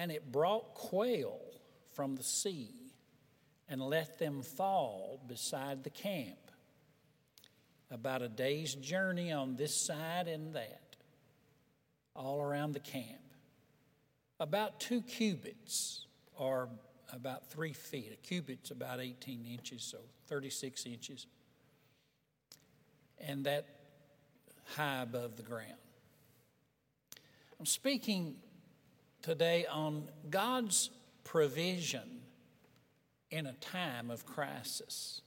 And it brought quail from the sea and let them fall beside the camp, about a day's journey on this side and that, all around the camp. About two cubits, or about three feet. A cubit's about 18 inches, so 36 inches. And that high above the ground. I'm speaking today on God's provision in a time of crisis.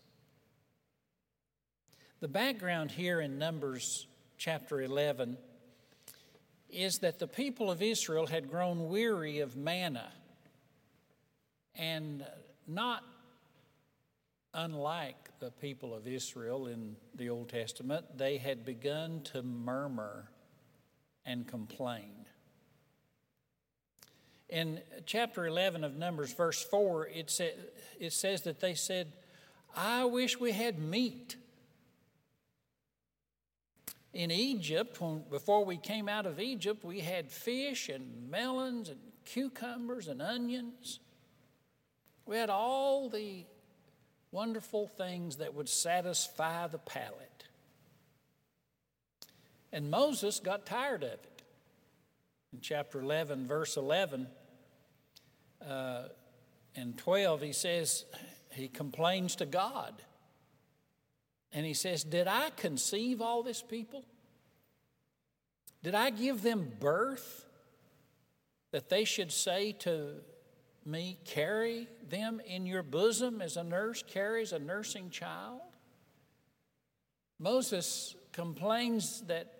The background here in Numbers chapter 11 is that the people of Israel had grown weary of manna and not unlike the people of Israel in the Old Testament, they had begun to murmur and complain. In chapter 11 of Numbers, verse 4, it, sa- it says that they said, I wish we had meat. In Egypt, when, before we came out of Egypt, we had fish and melons and cucumbers and onions. We had all the wonderful things that would satisfy the palate. And Moses got tired of it. In chapter 11, verse 11 uh, and 12, he says, he complains to God. And he says, Did I conceive all this people? Did I give them birth that they should say to me, carry them in your bosom as a nurse carries a nursing child? Moses complains that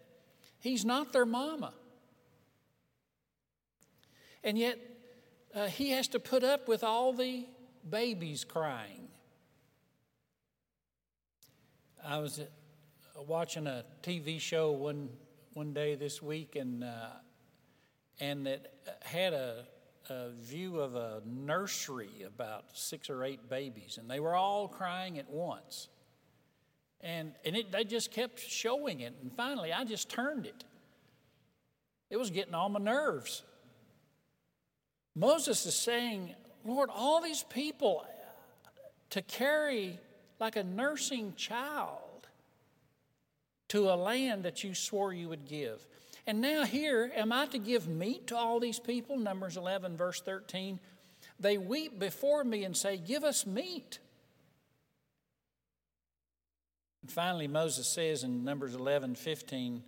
he's not their mama. And yet, uh, he has to put up with all the babies crying. I was uh, watching a TV show one, one day this week, and, uh, and it had a a view of a nursery about six or eight babies, and they were all crying at once. And, and it, they just kept showing it. And finally, I just turned it. It was getting on my nerves. Moses is saying, Lord, all these people to carry like a nursing child to a land that you swore you would give. And now, here, am I to give meat to all these people? Numbers 11, verse 13. They weep before me and say, Give us meat. And finally, Moses says in Numbers 11, 15,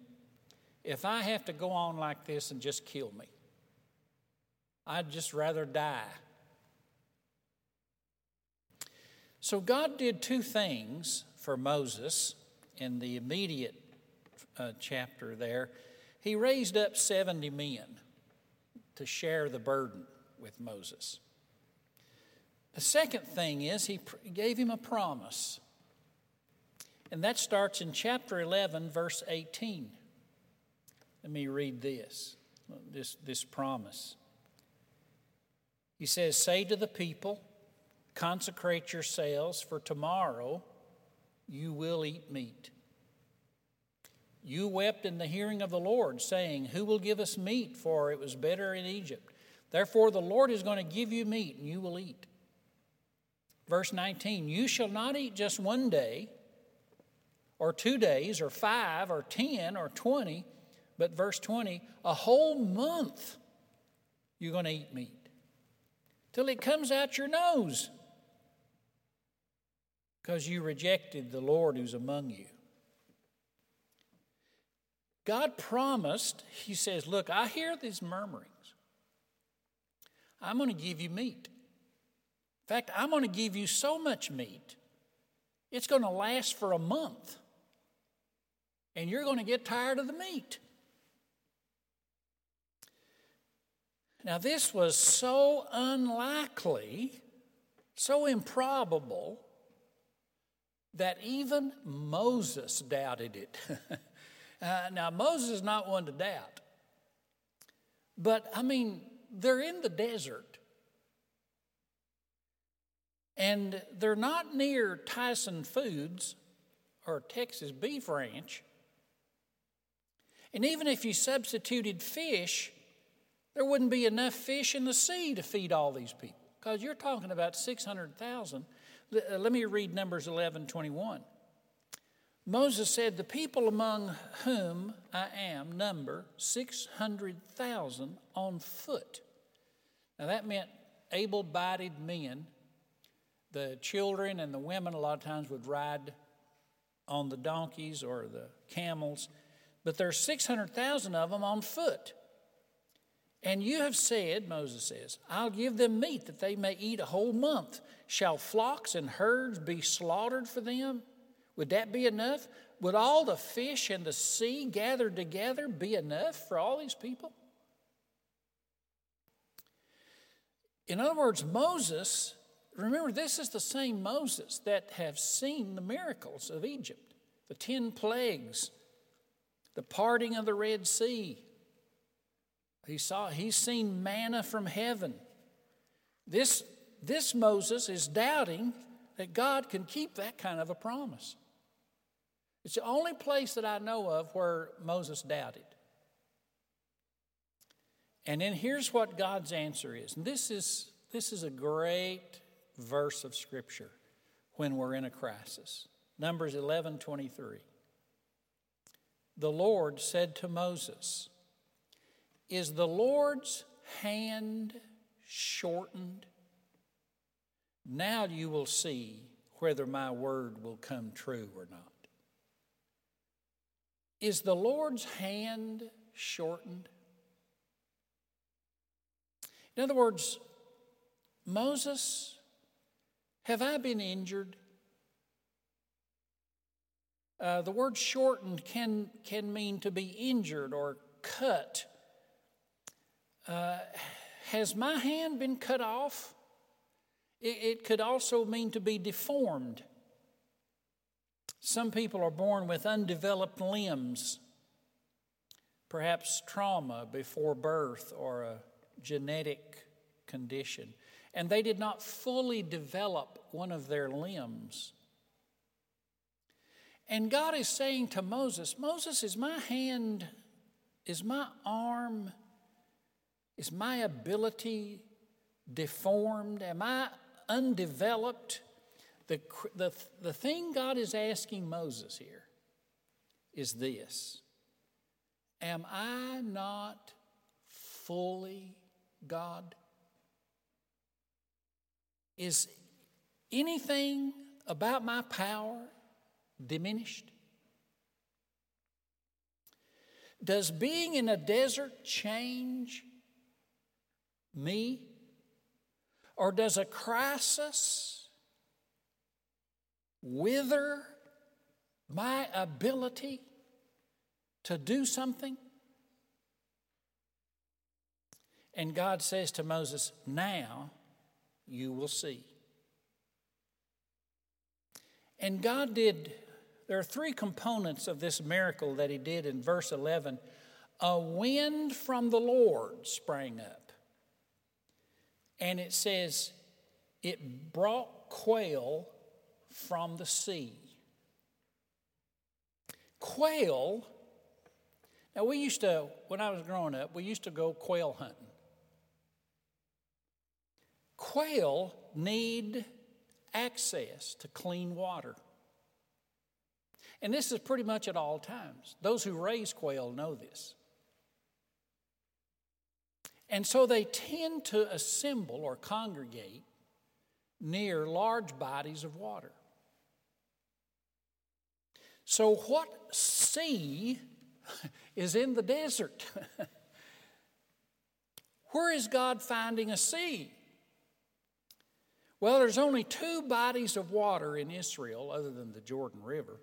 If I have to go on like this and just kill me, I'd just rather die. So God did two things for Moses in the immediate uh, chapter there. He raised up 70 men to share the burden with Moses. The second thing is, he gave him a promise. And that starts in chapter 11, verse 18. Let me read this, this, this promise. He says, Say to the people, consecrate yourselves, for tomorrow you will eat meat. You wept in the hearing of the Lord, saying, Who will give us meat? For it was better in Egypt. Therefore, the Lord is going to give you meat, and you will eat. Verse 19 You shall not eat just one day, or two days, or five, or ten, or twenty, but verse 20, a whole month you're going to eat meat till it comes out your nose because you rejected the Lord who's among you. God promised, He says, Look, I hear these murmurings. I'm going to give you meat. In fact, I'm going to give you so much meat, it's going to last for a month. And you're going to get tired of the meat. Now, this was so unlikely, so improbable, that even Moses doubted it. Uh, now, Moses is not one to doubt. But, I mean, they're in the desert. And they're not near Tyson Foods or Texas Beef Ranch. And even if you substituted fish, There wouldn't be enough fish in the sea to feed all these people because you're talking about 600,000. Uh, let me read Numbers 11 21. Moses said, The people among whom I am number 600,000 on foot. Now that meant able bodied men. The children and the women, a lot of times, would ride on the donkeys or the camels, but there's 600,000 of them on foot. And you have said, Moses says, I'll give them meat that they may eat a whole month. Shall flocks and herds be slaughtered for them? Would that be enough? Would all the fish in the sea gathered together be enough for all these people? In other words, Moses, remember, this is the same Moses that have seen the miracles of Egypt, the 10 plagues, the parting of the Red Sea. He saw, he's seen manna from heaven. This, this Moses is doubting that God can keep that kind of a promise. It's the only place that I know of where Moses doubted. And then here's what God's answer is. And this is, this is a great verse of Scripture when we're in a crisis. Numbers 11 23. The Lord said to Moses, Is the Lord's hand shortened? Now you will see whether my word will come true or not. Is the Lord's hand shortened? In other words, Moses, have I been injured? Uh, the word shortened can, can mean to be injured or cut. Uh, has my hand been cut off? It, it could also mean to be deformed. Some people are born with undeveloped limbs, perhaps trauma before birth or a genetic condition, and they did not fully develop one of their limbs. And God is saying to Moses, Moses, is my hand, is my arm, is my ability deformed? Am I undeveloped? The, the, the thing God is asking Moses here is this Am I not fully God? Is anything about my power diminished? Does being in a desert change me? Or does a crisis wither my ability to do something? And God says to Moses, Now you will see. And God did, there are three components of this miracle that He did in verse 11. A wind from the Lord sprang up. And it says, it brought quail from the sea. Quail, now we used to, when I was growing up, we used to go quail hunting. Quail need access to clean water. And this is pretty much at all times. Those who raise quail know this. And so they tend to assemble or congregate near large bodies of water. So, what sea is in the desert? Where is God finding a sea? Well, there's only two bodies of water in Israel other than the Jordan River.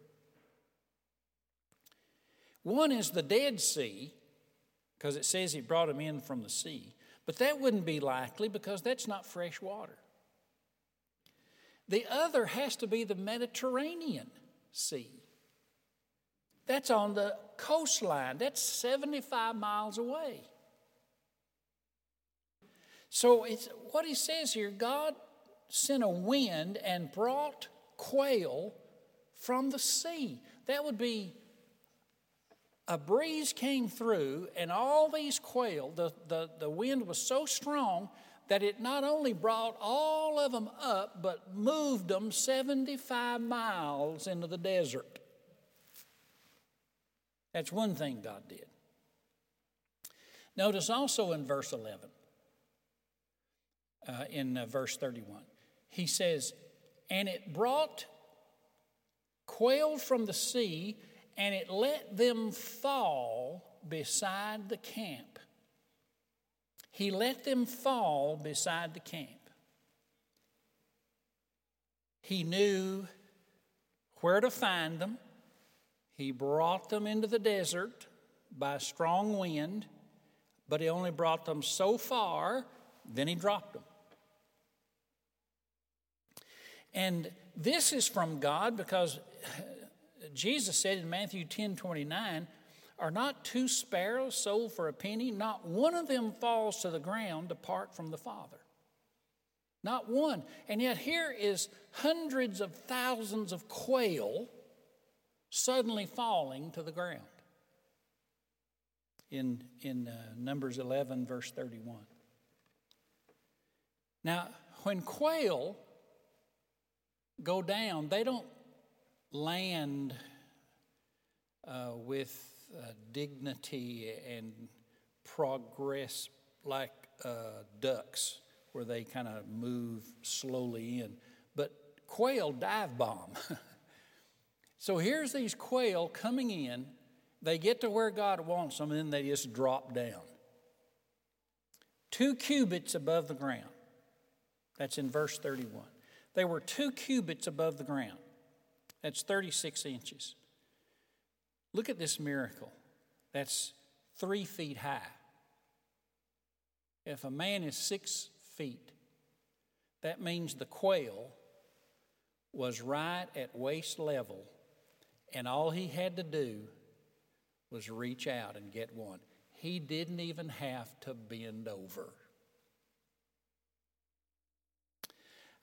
One is the Dead Sea, because it says he brought them in from the sea. But that wouldn't be likely because that's not fresh water. The other has to be the Mediterranean Sea. That's on the coastline, that's 75 miles away. So it's what he says here God sent a wind and brought quail from the sea. That would be a breeze came through, and all these quail, the, the, the wind was so strong that it not only brought all of them up, but moved them 75 miles into the desert. That's one thing God did. Notice also in verse 11, uh, in uh, verse 31, he says, And it brought quail from the sea, and it let them fall beside the camp. He let them fall beside the camp. He knew where to find them. He brought them into the desert by strong wind, but he only brought them so far, then he dropped them. And this is from God because Jesus said in Matthew 10 29, Are not two sparrows sold for a penny? Not one of them falls to the ground apart from the Father. Not one. And yet here is hundreds of thousands of quail suddenly falling to the ground in, in uh, Numbers 11, verse 31. Now, when quail go down, they don't land uh, with uh, dignity and progress like uh, ducks, where they kind of move slowly in. But quail dive bomb. so here's these quail coming in. They get to where God wants them, and then they just drop down. Two cubits above the ground. That's in verse 31. They were two cubits above the ground. That's 36 inches. Look at this miracle. That's three feet high. If a man is six feet, that means the quail was right at waist level, and all he had to do was reach out and get one. He didn't even have to bend over.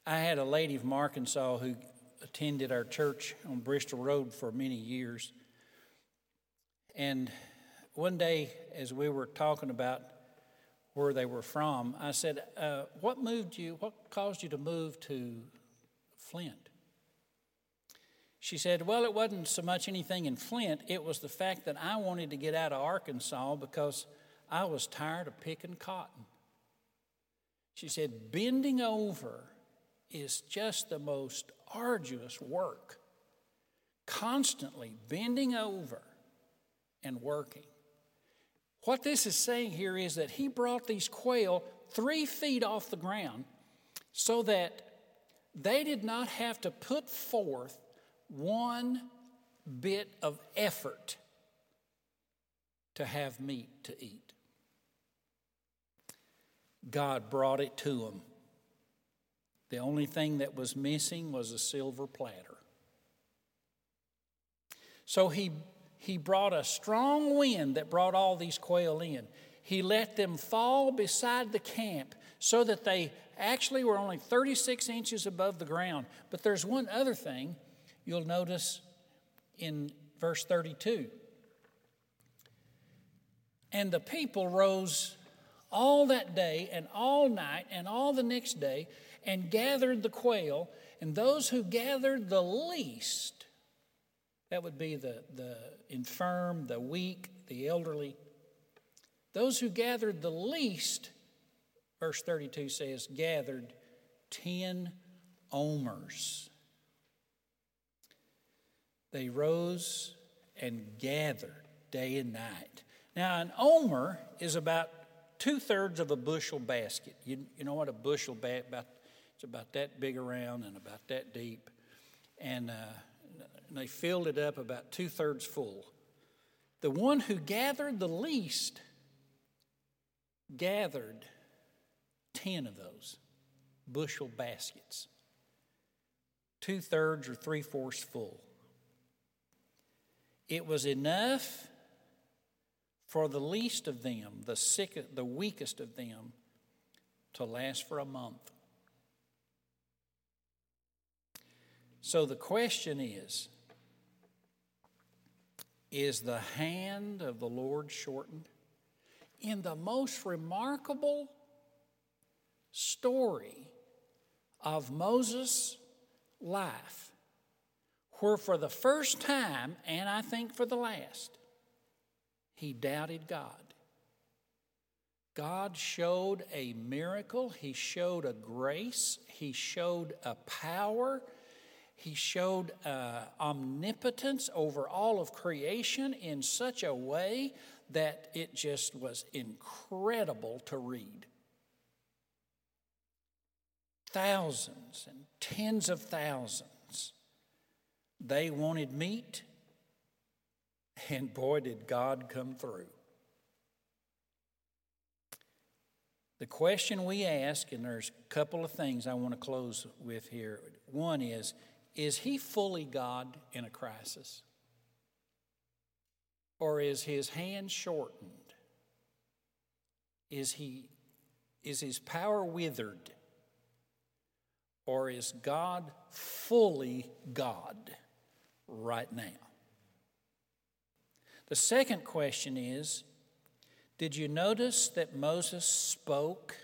I had a lady from Arkansas who attended our church on Bristol Road for many years. And one day, as we were talking about where they were from, I said, uh, What moved you? What caused you to move to Flint? She said, Well, it wasn't so much anything in Flint, it was the fact that I wanted to get out of Arkansas because I was tired of picking cotton. She said, Bending over is just the most arduous work, constantly bending over and working. What this is saying here is that he brought these quail three feet off the ground so that they did not have to put forth one bit of effort to have meat to eat. God brought it to them the only thing that was missing was a silver platter. So he, he brought a strong wind that brought all these quail in. He let them fall beside the camp so that they actually were only 36 inches above the ground. But there's one other thing you'll notice in verse 32. And the people rose all that day and all night and all the next day and gathered the quail, and those who gathered the least, that would be the, the infirm, the weak, the elderly, those who gathered the least, verse 32 says, gathered 10 omers. They rose and gathered day and night. Now, an omer is about two thirds of a bushel basket. You, you know what a bushel basket, about it's about that big around and about that deep. And, uh, they filled it up about two thirds full. The one who gathered the least gathered 10 of those bushel baskets, two thirds or three fourths full. It was enough for the least of them, the sick, the weakest of them, to last for a month. So the question is Is the hand of the Lord shortened? In the most remarkable story of Moses' life, where for the first time, and I think for the last, he doubted God. God showed a miracle, He showed a grace, He showed a power, He showed uh, omnipotence over all of creation in such a way that it just was incredible to read. Thousands and tens of thousands. They wanted meat, and boy, did God come through. The question we ask, and there's a couple of things I want to close with here. One is Is he fully God in a crisis? Or is his hand shortened? Is, he, is his power withered? Or is God fully God right now? The second question is did you notice that Moses spoke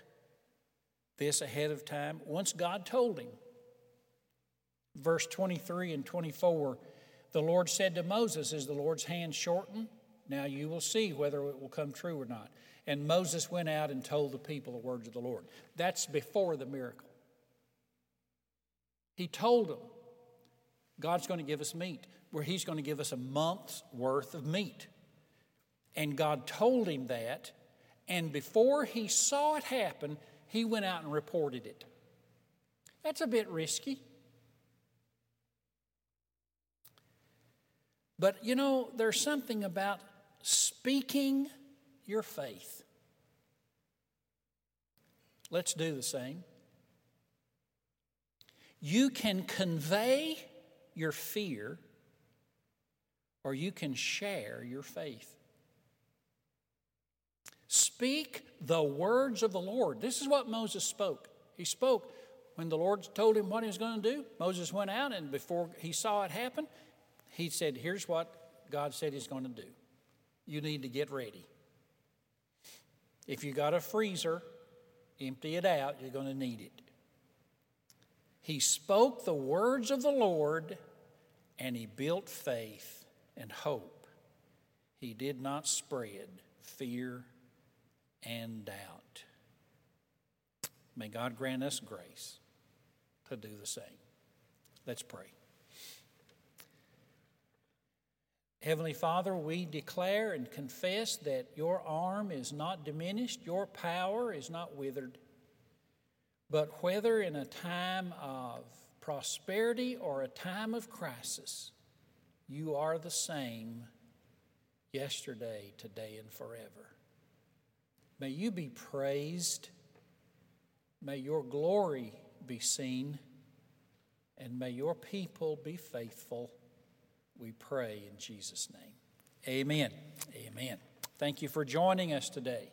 this ahead of time? Once God told him. Verse 23 and 24 the Lord said to Moses, Is the Lord's hand shortened? Now you will see whether it will come true or not. And Moses went out and told the people the words of the Lord. That's before the miracle. He told them, God's going to give us meat, where He's going to give us a month's worth of meat. And God told him that. And before he saw it happen, he went out and reported it. That's a bit risky. But you know, there's something about speaking your faith. Let's do the same. You can convey your fear, or you can share your faith. Speak the words of the Lord. This is what Moses spoke. He spoke when the Lord told him what he was going to do. Moses went out, and before he saw it happen, he said, Here's what God said he's going to do. You need to get ready. If you got a freezer, empty it out, you're going to need it. He spoke the words of the Lord and he built faith and hope. He did not spread fear and doubt. May God grant us grace to do the same. Let's pray. Heavenly Father, we declare and confess that your arm is not diminished, your power is not withered. But whether in a time of prosperity or a time of crisis, you are the same yesterday, today, and forever. May you be praised. May your glory be seen. And may your people be faithful. We pray in Jesus' name. Amen. Amen. Thank you for joining us today.